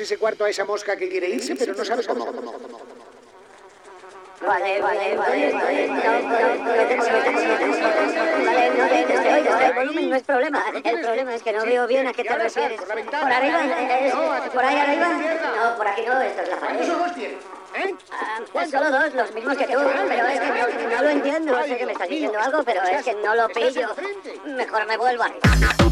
ese cuarto a esa mosca que quiere irse, pero no sabes cómo. Vale, vale, vale, El volumen no es problema. El problema es que no veo bien a qué te refieres. ¿Por arriba? ¿Por ahí arriba? No, por aquí no, esto es la pared. ¿Eh? Ah, solo dos, los mismos que tú, pero es que no, no lo entiendo. Sé que me estás diciendo algo, pero es que no lo pillo. Mejor me vuelvo a...